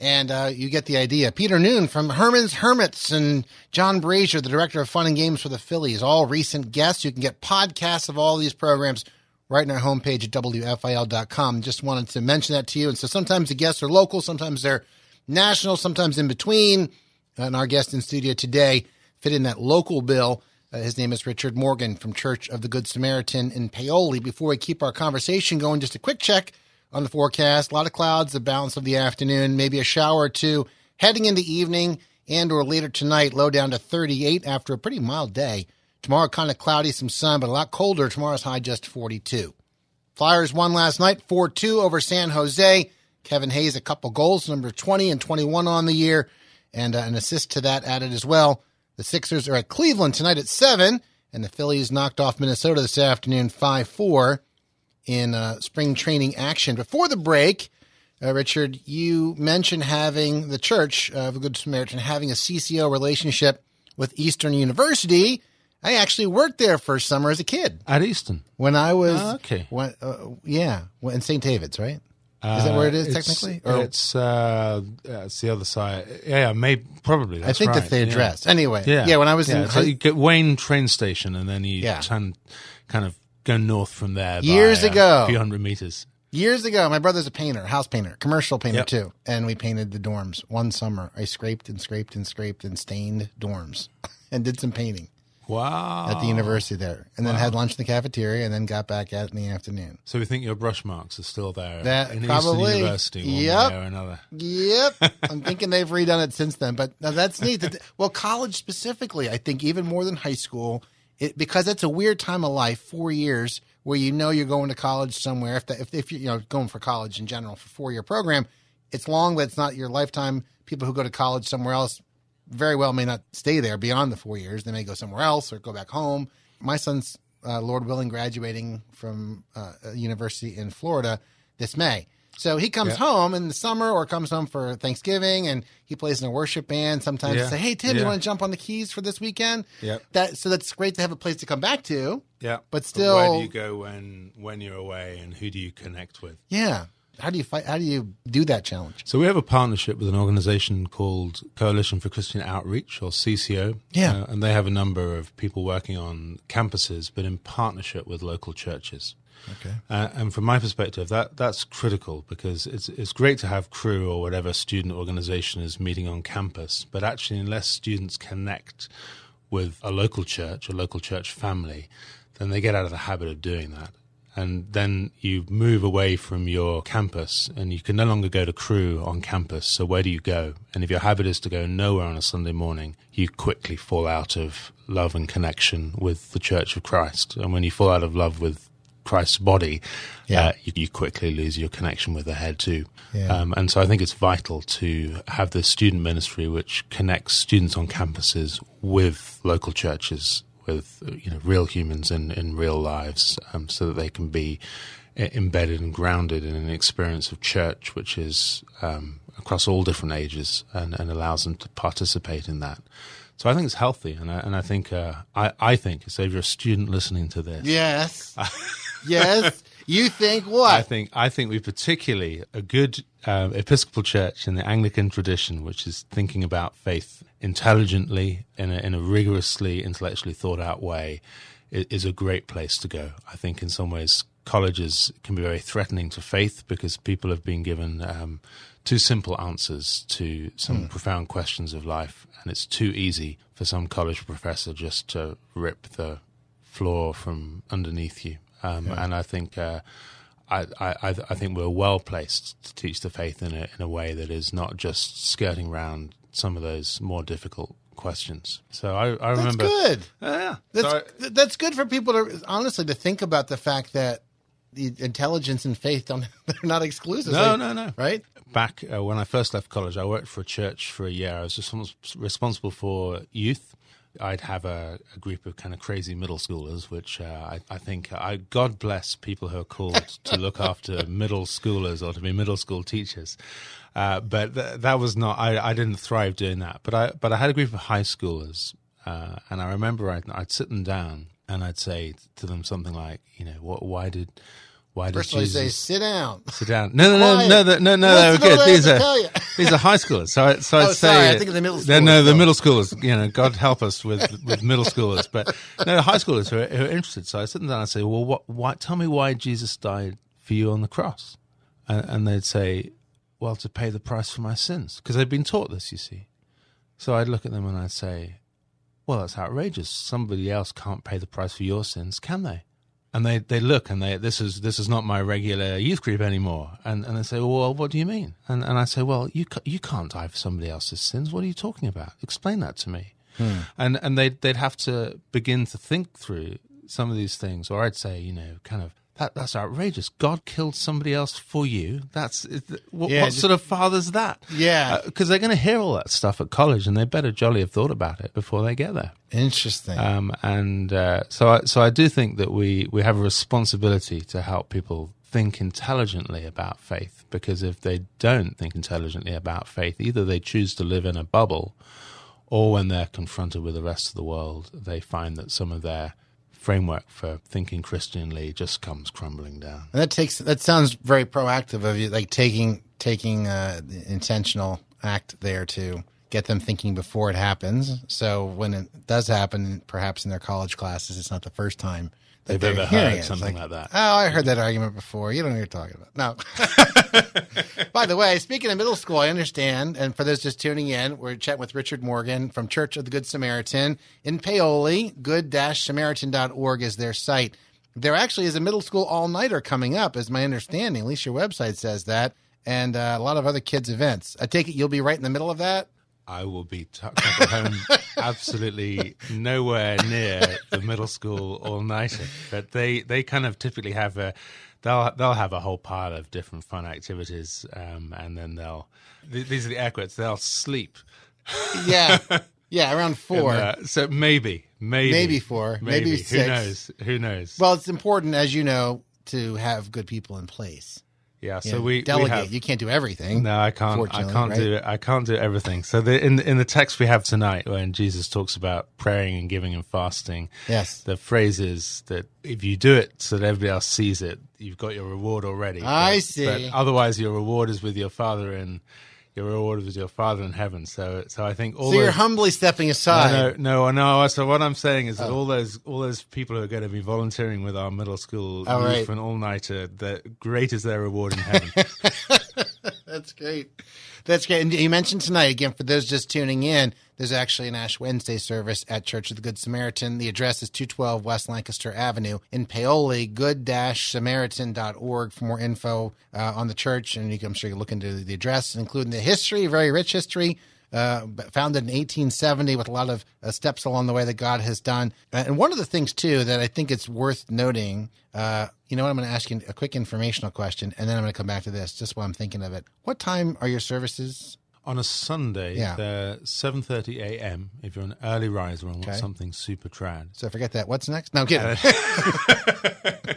Speaker 2: And uh, you get the idea. Peter Noone from Herman's Hermits and John Brazer, the director of fun and games for the Phillies, all recent guests. You can get podcasts of all these programs right on our homepage at WFIL.com. Just wanted to mention that to you. And so sometimes the guests are local, sometimes they're national, sometimes in between. And our guest in studio today fit in that local bill. Uh, his name is Richard Morgan from Church of the Good Samaritan in Paoli. Before we keep our conversation going, just a quick check on the forecast. A lot of clouds the balance of the afternoon, maybe a shower or two heading into evening and or later tonight, low down to 38 after a pretty mild day. Tomorrow kind of cloudy, some sun, but a lot colder. Tomorrow's high just 42. Flyers won last night 4-2 over San Jose. Kevin Hayes a couple goals, number 20 and 21 on the year, and uh, an assist to that added as well. The Sixers are at Cleveland tonight at 7, and the Phillies knocked off Minnesota this afternoon 5-4 in uh, spring training action. Before the break, uh, Richard, you mentioned having the Church of the Good Samaritan having a CCO relationship with Eastern University. I actually worked there for a summer as a kid
Speaker 4: At Easton.
Speaker 2: when I was
Speaker 4: Ah, okay.
Speaker 2: When, uh, yeah, in St. David's, right? Is that where it is
Speaker 4: Uh,
Speaker 2: technically? Or-
Speaker 4: It's uh, uh, it's the other side. Yeah, yeah maybe probably.
Speaker 2: I think
Speaker 4: right.
Speaker 2: that's the
Speaker 4: yeah.
Speaker 2: address. Anyway,
Speaker 4: Yeah,
Speaker 2: yeah. When I was
Speaker 4: yeah,
Speaker 2: in
Speaker 4: so you get Wayne train station, and then you
Speaker 2: Yeah.
Speaker 4: turn, kind of go north from there. by,
Speaker 2: Years
Speaker 4: uh,
Speaker 2: ago.
Speaker 4: a few hundred meters.
Speaker 2: years ago, my brother's a painter, house painter, commercial painter
Speaker 4: Yep.
Speaker 2: too, and we painted the dorms one summer. I scraped and scraped and scraped and stained dorms, (laughs) and did some painting
Speaker 4: Wow.
Speaker 2: at the university there, and then had lunch in the cafeteria, and then got back out in the afternoon.
Speaker 4: So we think your brush marks are still there
Speaker 2: That-
Speaker 4: in
Speaker 2: probably.
Speaker 4: Eastern University, one
Speaker 2: Yep.
Speaker 4: way or another.
Speaker 2: Yep, (laughs) I'm thinking they've redone it since then. But now that's neat. Well, college specifically, I think even more than high school, it, because it's a weird time of life. Four years where you know you're going to college somewhere. If the, if, if you're you know going for college in general for four year program, it's long, but it's not your lifetime. People who go to college somewhere else very well may not stay there beyond the four years. They may go somewhere else or go back home. My son's, uh, Lord willing, graduating from uh, a university in Florida this May. So he comes home in the summer or comes home for Thanksgiving and he plays in a worship band. Sometimes
Speaker 4: Yeah.
Speaker 2: say, Hey, Tim, you want to jump on the keys for this weekend?
Speaker 4: Yep.
Speaker 2: That, so that's great to have a place to come back to.
Speaker 4: Yeah,
Speaker 2: But still where
Speaker 4: do you go when when you're away, and who do you connect with?
Speaker 2: Yeah. How do you fight? How do you do that challenge?
Speaker 4: So we have a partnership with an organization called Coalition for Christian Outreach, or CCO.
Speaker 2: Yeah.
Speaker 4: Uh, and they have a number of people working on campuses, but in partnership with local churches.
Speaker 2: Okay.
Speaker 4: Uh, and from my perspective, that that's critical because it's it's great to have Cru or whatever student organization is meeting on campus, but actually, unless students connect with a local church, a local church family, then they get out of the habit of doing that. And then you move away from your campus and you can no longer go to Cru on campus. So where do you go? And if your habit is to go nowhere on a Sunday morning, you quickly fall out of love and connection with the Church of Christ. And when you fall out of love with Christ's body,
Speaker 2: Yeah.
Speaker 4: uh, you, you quickly lose your connection with the head too.
Speaker 2: Yeah.
Speaker 4: Um, and so I think it's vital to have the student ministry which connects students on campuses with local churches, with uh, you know real humans in, in real lives, um, so that they can be e- embedded and grounded in an experience of church which is um, across all different ages and, and allows them to participate in that. So I think it's healthy, and I, and I think uh, I, I think so. If you're a student listening to this,
Speaker 2: Yes. (laughs) yes. You think what?
Speaker 4: I think I think we particularly a good um, Episcopal Church in the Anglican tradition, which is thinking about faith intelligently in a, in a rigorously intellectually thought out way, is a great place to go. I think in some ways colleges can be very threatening to faith because people have been given um, too simple answers to some profound questions of life, and it's too easy for some college professor just to rip the floor from underneath you. Um, And I think uh, I, I, I think we're well placed to teach the faith in a in a way that is not just skirting around some of those more difficult questions. So I, I
Speaker 2: That's
Speaker 4: remember.
Speaker 2: good.
Speaker 4: Yeah,
Speaker 2: That's
Speaker 4: So I-
Speaker 2: that's good for people to honestly to think about the fact that the intelligence and faith don't (laughs) they're not exclusive.
Speaker 4: No,
Speaker 2: They-
Speaker 4: no, no.
Speaker 2: Right?
Speaker 4: back uh, when I first left college, I worked for a church for a year. I was respons- responsible for youth. I'd have a, a group of kind of crazy middle schoolers, which uh, I, I think I God bless people who are called (laughs) to look after middle schoolers or to be middle school teachers. Uh, but th- that was not. I, I didn't thrive doing that. But I but I had a group of high schoolers, uh, and I remember I'd, I'd sit them down and I'd say to them something like, you know, what? Why did why
Speaker 2: First
Speaker 4: did
Speaker 2: you
Speaker 4: Jesus
Speaker 2: say, sit down.
Speaker 4: sit down. No, no, no,
Speaker 2: Quiet.
Speaker 4: no, no, no, no, were good. These are (laughs) these are high schoolers. So, I, so oh, I'd
Speaker 2: Oh,
Speaker 4: say,
Speaker 2: sorry, I think of the middle
Speaker 4: No, no, the middle schoolers. You know, God help us with with middle schoolers, but no, the high schoolers who are, who are interested. So I sit down and say, well, what? Why? Tell me why Jesus died for you on the cross, and, and they'd say, well, to pay the price for my sins, because they'd been taught this. You see, so I'd look at them and I'd say, well, that's outrageous. Somebody else can't pay the price for your sins, can they? And they, they look and they this is this is not my regular youth group anymore. And and they say, well, what do you mean? And and I say, well, you ca- you can't die for somebody else's sins. What are you talking about? Explain that to me. Hmm. And and they they'd have to begin to think through some of these things. Or I'd say, you know, kind of that that's outrageous. God killed somebody else for you. That's what,
Speaker 2: Yeah,
Speaker 4: what
Speaker 2: just-
Speaker 4: sort of father's that?
Speaker 2: Yeah.
Speaker 4: because they're going to hear all that stuff at college, and they better jolly have thought about it before they get there.
Speaker 2: Interesting.
Speaker 4: Um, and uh, so, I, so I do think that we we have a responsibility to help people think intelligently about faith, because if they don't think intelligently about faith, either they choose to live in a bubble, or when they're confronted with the rest of the world, they find that some of their framework for thinking Christianly just comes crumbling down.
Speaker 2: And that takes that sounds very proactive of you, like taking taking uh, the intentional act there to get them thinking before it happens. So when it does happen, perhaps in their college classes, it's not the first time
Speaker 4: They've ever heard something like that.
Speaker 2: Oh, I heard that argument before. You don't know what you're talking about. No. (laughs) By the way, speaking of middle school, I understand, and for those just tuning in, we're chatting with Richard Morgan from Church of the Good Samaritan in Paoli. Good-Samaritan.org is their site. There actually is a middle school all-nighter coming up, is my understanding. At least your website says that, and uh, a lot of other kids' events. I take it you'll be right in the middle of that.
Speaker 4: I will be tucked up at home, (laughs) absolutely nowhere near the middle school all nighter. But they, they kind of typically have a they'll they'll have a whole pile of different fun activities, um, and then they'll th- these are the air quotes. They'll sleep.
Speaker 2: Yeah, (laughs) yeah, around four.
Speaker 4: Uh, so maybe, maybe,
Speaker 2: Maybe four, maybe
Speaker 4: Who
Speaker 2: six.
Speaker 4: knows? Who knows?
Speaker 2: well, it's important, as you know, to have good people in place.
Speaker 4: Yeah.
Speaker 2: You
Speaker 4: So
Speaker 2: know,
Speaker 4: we
Speaker 2: delegate.
Speaker 4: We have,
Speaker 2: you can't do everything.
Speaker 4: No, I can't. I can't
Speaker 2: right?
Speaker 4: do it. I can't do everything. So the, in in the text we have tonight, when Jesus talks about praying and giving and fasting,
Speaker 2: Yes.
Speaker 4: the phrase is that if you do it so that everybody else sees it, you've got your reward already.
Speaker 2: I
Speaker 4: But-
Speaker 2: see.
Speaker 4: But otherwise, your reward is with your Father in Your reward is your Father in heaven. So, so I think all
Speaker 2: So you're humbly stepping aside.
Speaker 4: no, no, no. So what I'm saying is
Speaker 2: Oh.
Speaker 4: that all those all those people who are going to be volunteering with our middle school
Speaker 2: Oh,
Speaker 4: youth
Speaker 2: right.
Speaker 4: for an all nighter, the great is their reward in heaven. (laughs)
Speaker 2: That's great. That's great. And you mentioned tonight, again, for those just tuning in, there's actually an Ash Wednesday service at Church of the Good Samaritan. The address is 212 West Lancaster Avenue in Paoli, good-samaritan.org for more info uh, on the church. And you can, I'm sure you can look into the address, including the history, very rich history. Uh, founded in 1870 with a lot of uh, steps along the way that God has done. Uh, and one of the things, too, that I think it's worth noting, uh, you know what? I'm going to ask you a quick informational question, and then I'm going to come back to this just while I'm thinking of it. What time are your services?
Speaker 4: On a Sunday,
Speaker 2: Yeah.
Speaker 4: they're 7:30 a.m. If you're an early riser and want something super trad,
Speaker 2: So forget that. What's next? No, I'm kidding. (laughs) (laughs)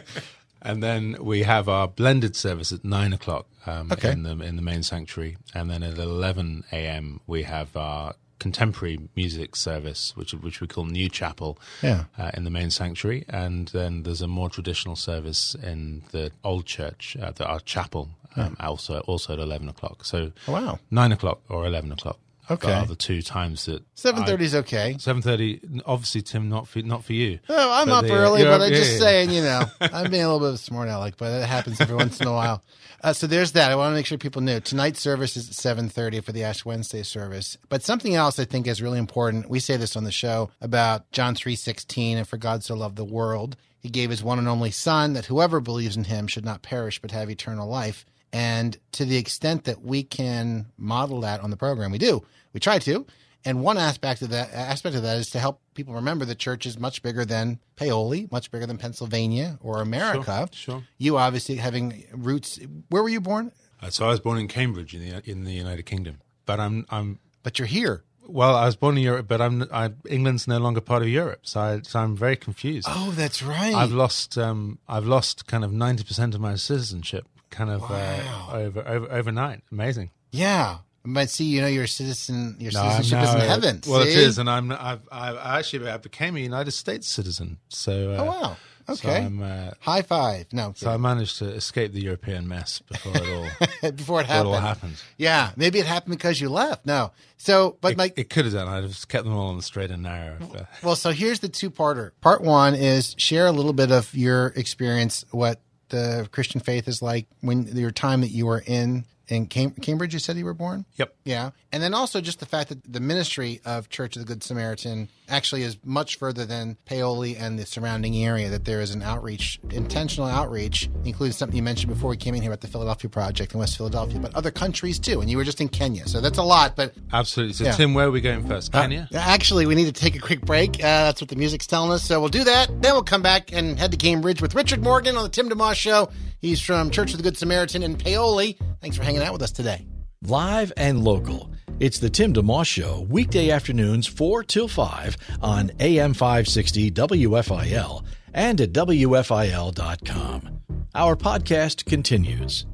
Speaker 4: and then we have our blended service at nine o'clock um,
Speaker 2: Okay.
Speaker 4: in the in the main sanctuary, and then at 11 a.m. we have our contemporary music service, which which we call New Chapel,
Speaker 2: Yeah.
Speaker 4: uh, in the main sanctuary, and then there's a more traditional service in the old church, uh, the, our chapel, um, also also at 11 o'clock. So
Speaker 2: Oh, wow.
Speaker 4: nine o'clock or 11 o'clock.
Speaker 2: Okay.
Speaker 4: are the two times that
Speaker 2: 7:30 is okay.
Speaker 4: Seven thirty. Obviously, Tim, not for not for you.
Speaker 2: Oh, I'm
Speaker 4: But
Speaker 2: up
Speaker 4: uh,
Speaker 2: early, but
Speaker 4: up-
Speaker 2: I'm
Speaker 4: yeah,
Speaker 2: just
Speaker 4: yeah.
Speaker 2: saying, you know, (laughs) I'm being a little bit of a smart aleck, but it happens every once in a while. Uh, so there's that. I want to make sure people know tonight's service is at 7:30 for the Ash Wednesday service. But something else I think is really important. We say this on the show about John 3:16, and for God so loved the world, He gave His one and only Son, that whoever believes in Him should not perish but have eternal life. And to the extent that we can model that on the program, we do. We try to. And one aspect of that aspect of that is to help people remember the church is much bigger than Paoli, much bigger than Pennsylvania or America.
Speaker 4: sure.
Speaker 2: You obviously having roots. Where were you born?
Speaker 4: Uh, so I was born in Cambridge in the in the United Kingdom, but I'm I'm
Speaker 2: But you're here.
Speaker 4: well. I was born in Europe, but I'm I, England's no longer part of Europe, so I, so I'm very confused.
Speaker 2: Oh, that's right.
Speaker 4: I've lost um I've lost kind of ninety percent of my citizenship, kind of uh, over over overnight. Amazing.
Speaker 2: yeah. But see, you know, you're a citizen. Your
Speaker 4: No,
Speaker 2: citizenship is in heaven.
Speaker 4: Well,
Speaker 2: see?
Speaker 4: it is, and I'm I've, I actually I became a United States citizen. So uh,
Speaker 2: Oh wow.
Speaker 4: so
Speaker 2: Okay.
Speaker 4: I'm, uh,
Speaker 2: High five. No,
Speaker 4: so I managed to escape the European mess before it all (laughs)
Speaker 2: before it
Speaker 4: before it all
Speaker 2: happened.
Speaker 4: happened.
Speaker 2: Yeah, maybe it happened because you left. No. So, but
Speaker 4: It,
Speaker 2: Mike,
Speaker 4: it could have done. I'd have just kept them all on the straight and narrow.
Speaker 2: Well, so here's the two parter. Part one is share a little bit of your experience, what the Christian faith is like when your time that you were in in Cam- Cambridge. You said you were born.
Speaker 4: Yep.
Speaker 2: Yeah, and then also just the fact that the ministry of Church of the Good Samaritan actually is much further than Paoli and the surrounding area. That there is an outreach, intentional outreach, including something you mentioned before we came in here about the Philadelphia Project in West Philadelphia, but other countries too. And you were just in Kenya, so that's a lot. But
Speaker 4: Absolutely. So,
Speaker 2: Yeah.
Speaker 4: Tim, where are we going first? Kenya?
Speaker 2: uh, actually, we need to take a quick break. Uh, that's what the music's telling us. So we'll do that. Then we'll come back and head to Cambridge with Richard Morgan on the Tim DeMoss Show. He's from Church of the Good Samaritan in Paoli. Thanks for hanging out with us today.
Speaker 1: Live and local. It's the Tim DeMoss Show, weekday afternoons 4 till 5 on AM 560 WFIL and at WFIL.com. Our podcast continues.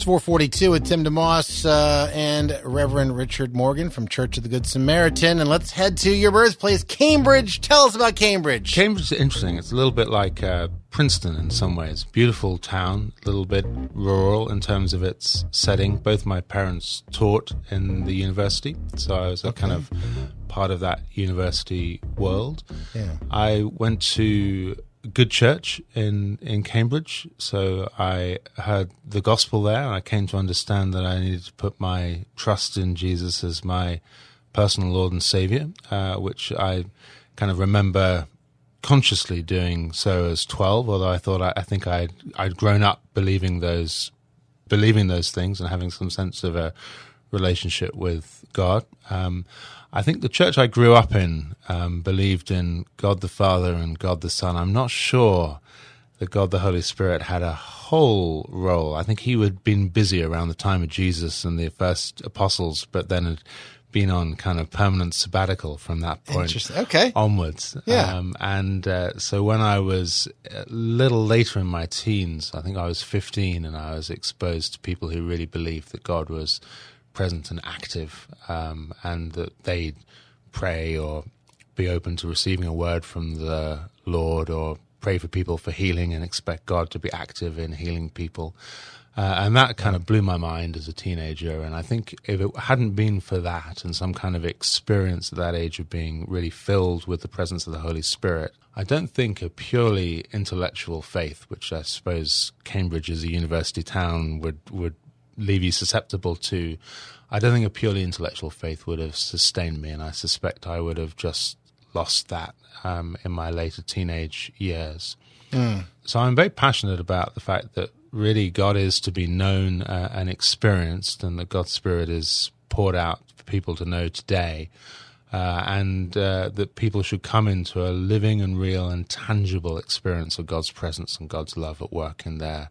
Speaker 2: It's 442 with Tim DeMoss uh, and Reverend Richard Morgan from Church of the Good Samaritan. And let's head to your birthplace, Cambridge. Tell us about Cambridge.
Speaker 4: Cambridge is interesting. It's a little bit like uh, Princeton in some ways. Beautiful town, a little bit rural in terms of its setting. Both my parents taught in the university, so I was a kind of part of that university world.
Speaker 2: Yeah.
Speaker 4: I went to good church in in Cambridge, so I heard the gospel there, and I came to understand that I needed to put my trust in Jesus as my personal Lord and Savior, uh, which I kind of remember consciously doing so as twelve. Although I thought I, I think I'd I'd grown up believing those believing those things and having some sense of a relationship with God. Um, I think the church I grew up in um, believed in God the Father and God the Son. I'm not sure that God the Holy Spirit had a whole role. I think he had been busy around the time of Jesus and the first apostles, but then had been on kind of permanent sabbatical from that point.
Speaker 2: Okay.
Speaker 4: onwards.
Speaker 2: Yeah.
Speaker 4: Um, and uh, so when I was a little later in my teens, I think I was 15, and I was exposed to people who really believed that God was present and active, um, and that they'd pray or be open to receiving a word from the Lord or pray for people for healing and expect God to be active in healing people. Uh, and that kind of blew my mind as a teenager. And I think if it hadn't been for that and some kind of experience at that age of being really filled with the presence of the Holy Spirit, I don't think a purely intellectual faith, which I suppose Cambridge as a university town would, would leave you susceptible to, I don't think a purely intellectual faith would have sustained me. And I suspect I would have just lost that um, in my later teenage years. So I'm very passionate about the fact that really God is to be known uh, and experienced, and that God's Spirit is poured out for people to know today, uh, and uh, that people should come into a living and real and tangible experience of God's presence and God's love at work in their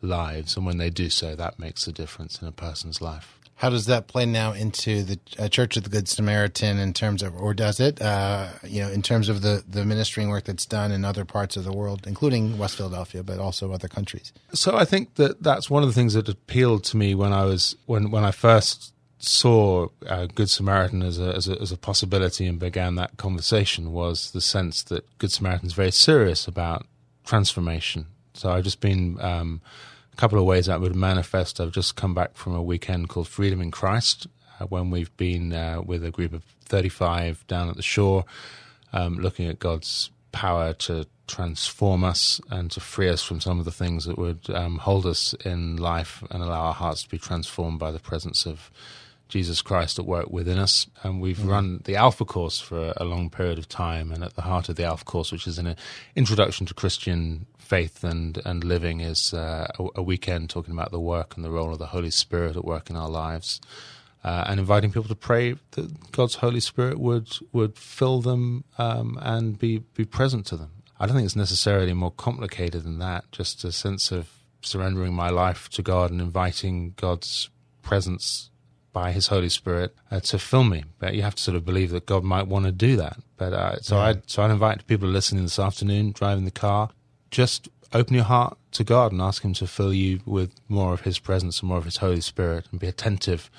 Speaker 4: lives. And when they do so, that makes a difference in a person's life.
Speaker 2: How does that play now into the uh, Church of the Good Samaritan in terms of, or does it, uh, you know, in terms of the, the ministering work that's done in other parts of the world, including West Philadelphia, but also other countries?
Speaker 4: So I think that that's one of the things that appealed to me when I was when when I first saw uh, Good Samaritan as a, as a as a possibility and began that conversation was the sense that Good Samaritan is very serious about transformation. So I've just been um, a couple of ways that would manifest. I've just come back from a weekend called Freedom in Christ, uh, when we've been uh, with a group of 35 down at the shore, um, looking at God's power to transform us and to free us from some of the things that would um, hold us in life and allow our hearts to be transformed by the presence of Jesus Christ at work within us. And we've run the Alpha course for a long period of time. And at the heart of the Alpha course, which is an introduction to Christian faith and, and living, is uh, a, a weekend talking about the work and the role of the Holy Spirit at work in our lives. Uh, and inviting people to pray that God's Holy Spirit would would fill them um, and be be present to them. I don't think it's necessarily more complicated than that. Just a sense of surrendering my life to God and inviting God's presence by His Holy Spirit uh, to fill me. But you have to sort of believe that God might want to do that. But uh, so I so I invite people listening this afternoon, driving the car, just open your heart to God and ask Him to fill you with more of His presence and more of His Holy Spirit, and be attentive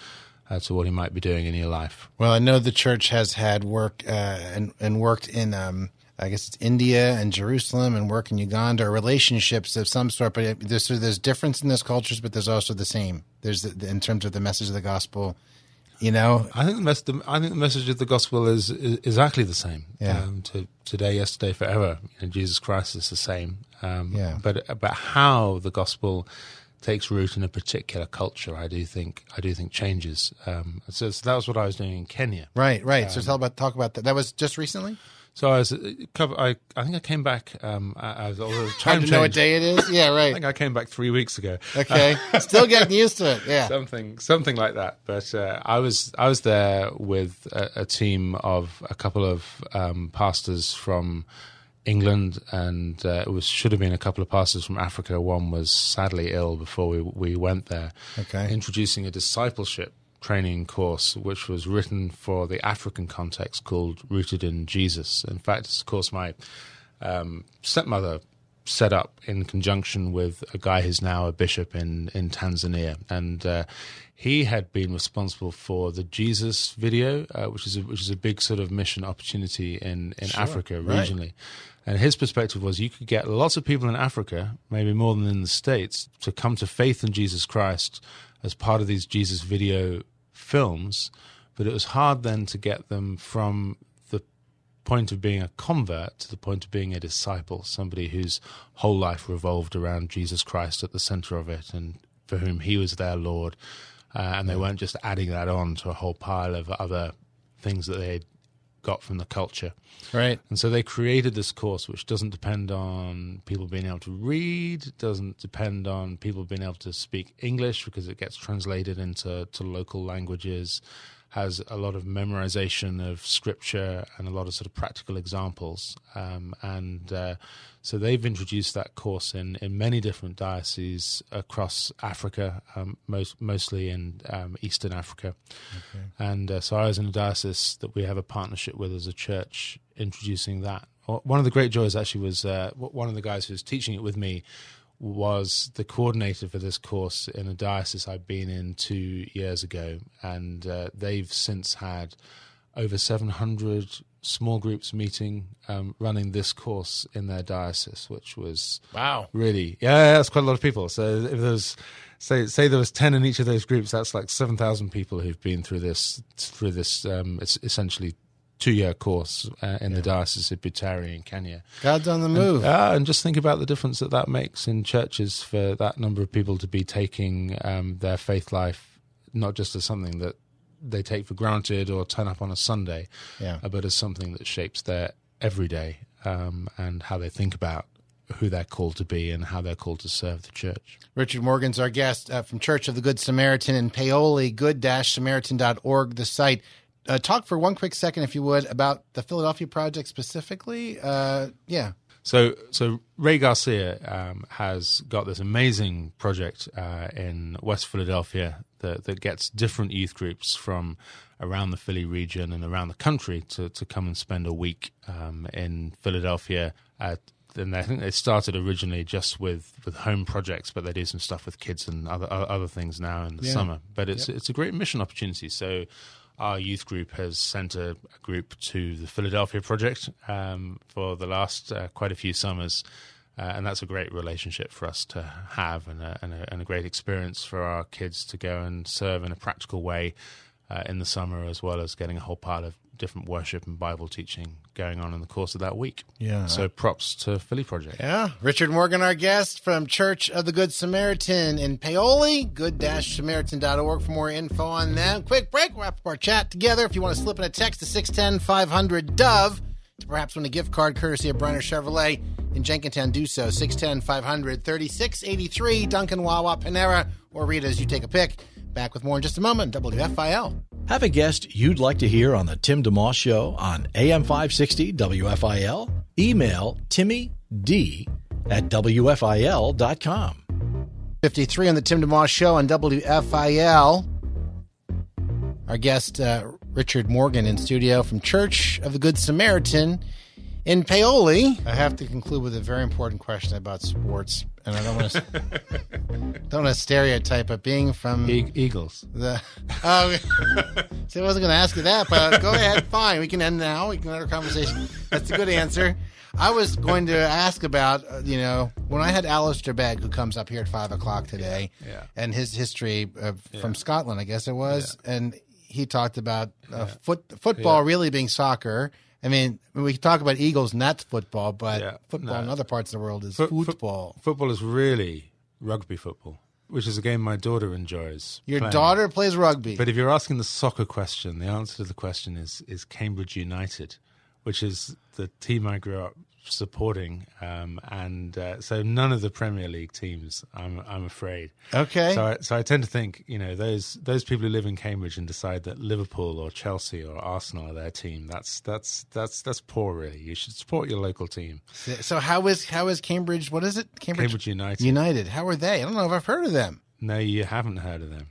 Speaker 4: uh, to what He might be doing in your life.
Speaker 2: Well, I know the church has had work uh, and and worked in, um, I guess it's India and Jerusalem, and work in Uganda, or relationships of some sort. But there's there's difference in those cultures, but there's also the same. There's the, in terms of the message of the gospel. You know,
Speaker 4: I think the, mes- the I think the message of the gospel is, is exactly the same.
Speaker 2: Yeah.
Speaker 4: Um, to today, yesterday, forever. You know, Jesus Christ is the same. Um,
Speaker 2: Yeah.
Speaker 4: But but how the gospel takes root in a particular culture, I do think I do think changes. Um, so, so that was what I was doing in Kenya.
Speaker 2: right, right. so tell about talk about that. That was just recently.
Speaker 4: So I was uh, cover. I I think I came back. Um, I, I was although
Speaker 2: Time
Speaker 4: time
Speaker 2: to know what day it is. Yeah, right. (laughs)
Speaker 4: I think I came back three weeks ago.
Speaker 2: Okay, (laughs) still getting used to it. Yeah.
Speaker 4: something something like that. But uh, I was I was there with a, a team of a couple of um, pastors from England, and uh, it was should have been a couple of pastors from Africa. One was sadly ill before we we went there.
Speaker 2: Okay.
Speaker 4: introducing a discipleship training course which was written for the African context called Rooted in Jesus. In fact, it's a course my um, stepmother set up in conjunction with a guy who's now a bishop in, in Tanzania. And uh, he had been responsible for the Jesus video, uh, which is a, which is a big sort of mission opportunity in, in Africa
Speaker 2: right.
Speaker 4: And his perspective was you could get lots of people in Africa, maybe more than in the States, to come to faith in Jesus Christ as part of these Jesus video films. But it was hard then to get them from the point of being a convert to the point of being a disciple, somebody whose whole life revolved around Jesus Christ at the center of it and for whom he was their Lord. Uh, and they weren't just adding that on to a whole pile of other things that they got from the culture.
Speaker 2: Right.
Speaker 4: And so they created this course, which doesn't depend on people being able to read, doesn't depend on people being able to speak English because it gets translated into to local languages, has a lot of memorization of scripture and a lot of sort of practical examples. Um, and uh, so they've introduced that course in, in many different dioceses across Africa, um, most, mostly in um, Eastern Africa. And uh, so I was in a diocese that we have a partnership with as a church introducing that. One of the great joys actually was uh, one of the guys who was teaching it with me was the coordinator for this course in a diocese I'd been in two years ago, and uh, they've since had over 700 small groups meeting, um, running this course in their diocese, which was
Speaker 2: Wow.
Speaker 4: really yeah, that's quite a lot of people. So if there's say say there was ten in each of those groups, that's like seven thousand people who've been through this through this um, es- essentially two year course uh, in the diocese of Butere in Kenya.
Speaker 2: God's on the move.
Speaker 4: Yeah, and just think about the difference that that makes in churches for that number of people to be taking um, their faith life not just as something that they take for granted or turn up on a Sunday,
Speaker 2: Yeah.
Speaker 4: uh, but as something that shapes their everyday um, and how they think about who they're called to be and how they're called to serve the church.
Speaker 2: Richard Morgan's our guest uh, from Church of the Good Samaritan in Paoli, good-samaritan.org, the site. Uh, talk for one quick second, if you would, about the Philadelphia project specifically. Uh, yeah.
Speaker 4: So, so Ray Garcia um, has got this amazing project uh, in West Philadelphia that, that gets different youth groups from around the Philly region and around the country to, to come and spend a week um, in Philadelphia. At, and I think they started originally just with, with home projects, but they do some stuff with kids and other other things now in the
Speaker 2: Yeah.
Speaker 4: summer. But it's it's a great mission opportunity. So our youth group has sent a, a group to the Philadelphia project um, for the last uh, quite a few summers. Uh, and that's a great relationship for us to have and a, and, a, and a great experience for our kids to go and serve in a practical way uh, in the summer, as well as getting a whole pile of different worship and Bible teaching going on in the course of that week.
Speaker 2: Yeah.
Speaker 4: So props to Philly Project.
Speaker 2: Yeah. Richard Morgan, our guest from Church of the Good Samaritan in Paoli, good-samaritan.org for more info on them. Quick break, wrap up our chat together. If you want to slip in a text to 610-500-DOVE to perhaps win a gift card courtesy of Bryner Chevrolet in Jenkintown, do so. 610-500-3683, Dunkin, Wawa, Panera, or Rita's. You take a pick. Back with more in just a moment. WFIL.
Speaker 1: Have a guest you'd like to hear on the Tim DeMoss Show on AM 560 WFIL? Email Timmy D at WFIL.com.
Speaker 2: 53 on the Tim DeMoss Show on WFIL. Our guest, uh, Richard Morgan, in studio from Church of the Good Samaritan in Paoli. I have to conclude with a very important question about sports, and I don't want to (laughs) don't want to stereotype, but being from
Speaker 4: E- Eagles.
Speaker 2: the oh, (laughs) see, I wasn't going to ask you that, but go ahead. (laughs) Fine, we can end now. We can end our conversation. That's a good answer. I was going to ask about, uh, you know, when I had Alistair Begg, who comes up here at five o'clock today,
Speaker 4: Yeah.
Speaker 2: and his history of, from Scotland, I guess it was, and he talked about uh, foot, football really being soccer. I mean, we can talk about Eagles, that's football, but
Speaker 4: Yeah.
Speaker 2: football
Speaker 4: No.
Speaker 2: in other parts of the world is
Speaker 4: fo-
Speaker 2: football.
Speaker 4: Football is really rugby football, which is a game my daughter enjoys.
Speaker 2: Your
Speaker 4: playing.
Speaker 2: daughter plays rugby.
Speaker 4: But if you're asking the soccer question, the answer to the question is is Cambridge United, which is the team I grew up supporting, um, and uh, so none of the Premier League teams. I'm I'm afraid.
Speaker 2: Okay.
Speaker 4: So I, so I tend to think you know those those people who live in Cambridge and decide that Liverpool or Chelsea or Arsenal are their team. That's that's that's that's poor. Really, you should support your local team.
Speaker 2: So how is how is Cambridge? What is it?
Speaker 4: Cambridge United.
Speaker 2: United. How are they? I don't know if I've heard of them.
Speaker 4: No, you haven't heard of them.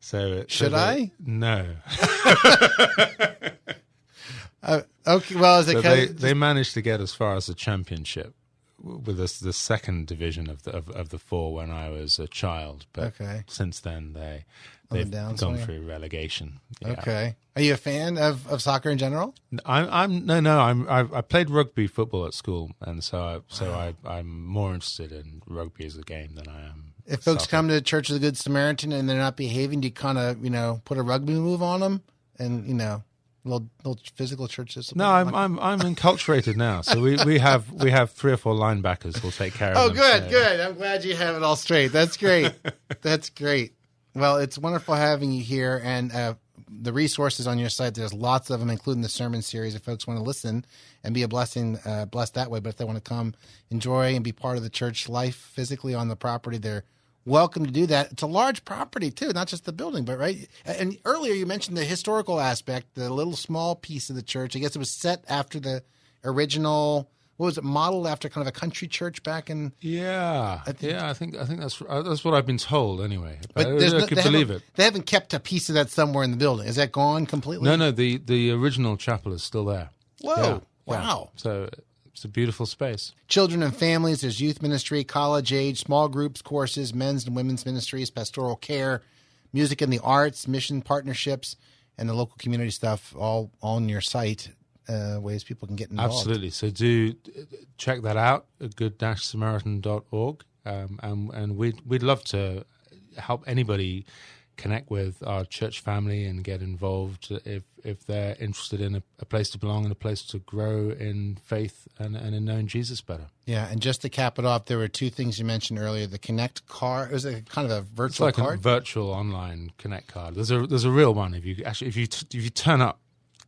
Speaker 4: So so
Speaker 2: Should
Speaker 4: they-
Speaker 2: I?
Speaker 4: No. (laughs)
Speaker 2: Okay. Well, it
Speaker 4: So they, they managed to get as far as the championship with the, the second division of the of, of the four when I was a child. But
Speaker 2: Okay.
Speaker 4: since then they they've gone through relegation. Yeah.
Speaker 2: okay? Are you a fan of, of soccer in general?
Speaker 4: I'm I'm no no I'm I, I played rugby football at school and so I, so I I'm more interested in rugby as a game than I am.
Speaker 2: If folks
Speaker 4: soccer.
Speaker 2: come to Church of the Good Samaritan and they're not behaving, do you kind of you know put a rugby move on them and you know little little physical church discipline?
Speaker 4: No, I'm I'm I'm enculturated now. So we, we have we have three or four linebackers who'll take care of it.
Speaker 2: Oh,
Speaker 4: them.
Speaker 2: good,
Speaker 4: So-
Speaker 2: good. I'm glad you have it all straight. That's great. That's great. Well, it's wonderful having you here, and uh, the resources on your site. There's lots of them, including the sermon series. If folks want to listen and be a blessing, uh, blessed that way. But if they want to come, enjoy, and be part of the church life physically on the property, they're welcome to do that. It's a large property too, not just the building, but right. And earlier you mentioned the historical aspect, the little small piece of the church. I guess it was set after the original. What was it? Modeled after kind of a country church back in
Speaker 4: Yeah,
Speaker 2: think-
Speaker 4: yeah. I think I think that's uh, that's what I've been told anyway.
Speaker 2: But
Speaker 4: I, I
Speaker 2: no-
Speaker 4: could believe it.
Speaker 2: They haven't kept a piece of that somewhere in the building. Is that gone completely?
Speaker 4: No, no. The the original chapel is still there.
Speaker 2: Whoa!
Speaker 4: Yeah, yeah.
Speaker 2: Wow.
Speaker 4: So it's a beautiful space.
Speaker 2: Children and families. There's youth ministry, college age, small groups, courses, men's and women's ministries, pastoral care, music and the arts, mission partnerships, and the local community stuff. All all on your site. uh, ways people can get involved.
Speaker 4: Absolutely. So do check that out at good-samaritan.org. Um, and and we'd, we'd love to help anybody connect with our church family and get involved if if they're interested in a, a place to belong and a place to grow in faith and, and in knowing Jesus better.
Speaker 2: Yeah, and just to cap it off, there were two things you mentioned earlier: the Connect card. It was a kind of a virtual It's
Speaker 4: like
Speaker 2: card.
Speaker 4: a virtual online connect card. There's a there's a real one. If you actually if you t- if you turn up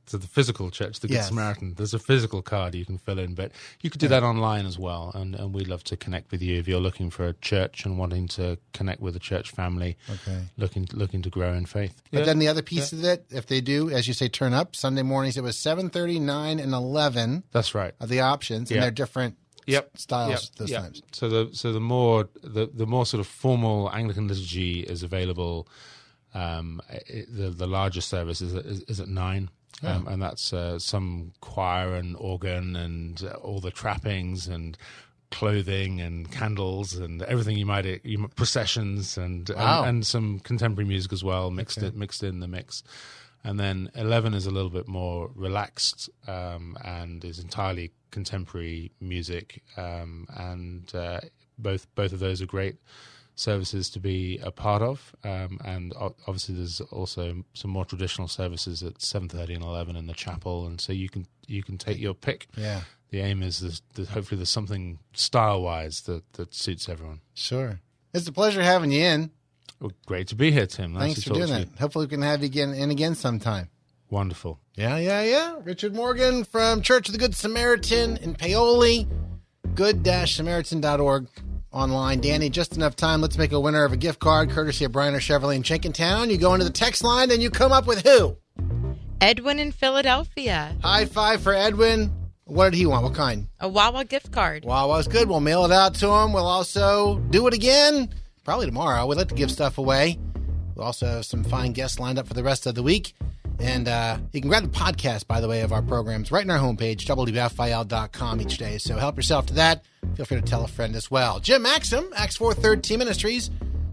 Speaker 4: to the physical church, the Good
Speaker 2: Yes.
Speaker 4: Samaritan, there's a physical card you can fill in, but you could do that online as well. And and we'd love to connect with you if you're looking for a church and wanting to connect with a church family,
Speaker 2: Okay.
Speaker 4: looking looking to grow in faith.
Speaker 2: But
Speaker 4: Yeah.
Speaker 2: then the other piece of it, if they do, as you say, turn up Sunday mornings, it was seven thirty, nine, and eleven
Speaker 4: that's right.
Speaker 2: of the options, and
Speaker 4: Yeah.
Speaker 2: they're different
Speaker 4: Yep.
Speaker 2: styles
Speaker 4: Yep.
Speaker 2: those
Speaker 4: Yep.
Speaker 2: times.
Speaker 4: So the so the more the the more sort of formal Anglican liturgy is available. Um, it, the the larger service is, is, is at nine, um, and that's uh, some choir and organ and uh, all the trappings and clothing and candles and everything you might you, processions and,
Speaker 2: Wow.
Speaker 4: and and some contemporary music as well mixed it, mixed in the mix. And then 11 is a little bit more relaxed um, and is entirely contemporary music. Um, and uh, both both of those are great services to be a part of. Um, and obviously, there's also some more traditional services at 7:30 and 11 in the chapel. And so you can you can take your pick.
Speaker 2: Yeah,
Speaker 4: The aim is there's, there's hopefully there's something style wise that, that suits everyone.
Speaker 2: sure. It's a pleasure having you in.
Speaker 4: Well, great to be here, Tim. Nice
Speaker 2: Thanks for doing that. Hopefully, we can have you again and again sometime.
Speaker 4: Wonderful.
Speaker 2: Yeah, yeah, yeah. Richard Morgan from Church of the Good Samaritan in Paoli. Good-Samaritan.org online. Danny, just enough time. Let's make a winner of a gift card courtesy of Bryner Chevrolet in Jenkintown. You go into the text line, then you come up with who?
Speaker 3: Edwin in Philadelphia.
Speaker 2: High five for Edwin. What did he want? What kind?
Speaker 3: A Wawa gift card.
Speaker 2: Wawa's good. We'll mail it out to him. We'll also do it again probably tomorrow. We'd like to give stuff away. We'll also have some fine guests lined up for the rest of the week. And uh, you can grab the podcast, by the way, of our programs right on our homepage, wfil.com each day. So help yourself to that. Feel free to tell a friend as well. Jim Maxim, Acts 4 Third Team Ministries,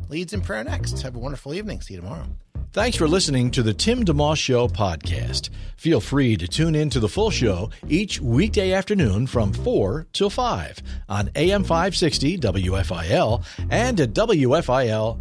Speaker 2: leads in prayer next. Have a wonderful evening. See you tomorrow.
Speaker 1: Thanks for listening to the Tim DeMoss Show podcast. Feel free to tune in to the full show each weekday afternoon from 4 till 5 on AM 560 WFIL and at WFIL.com.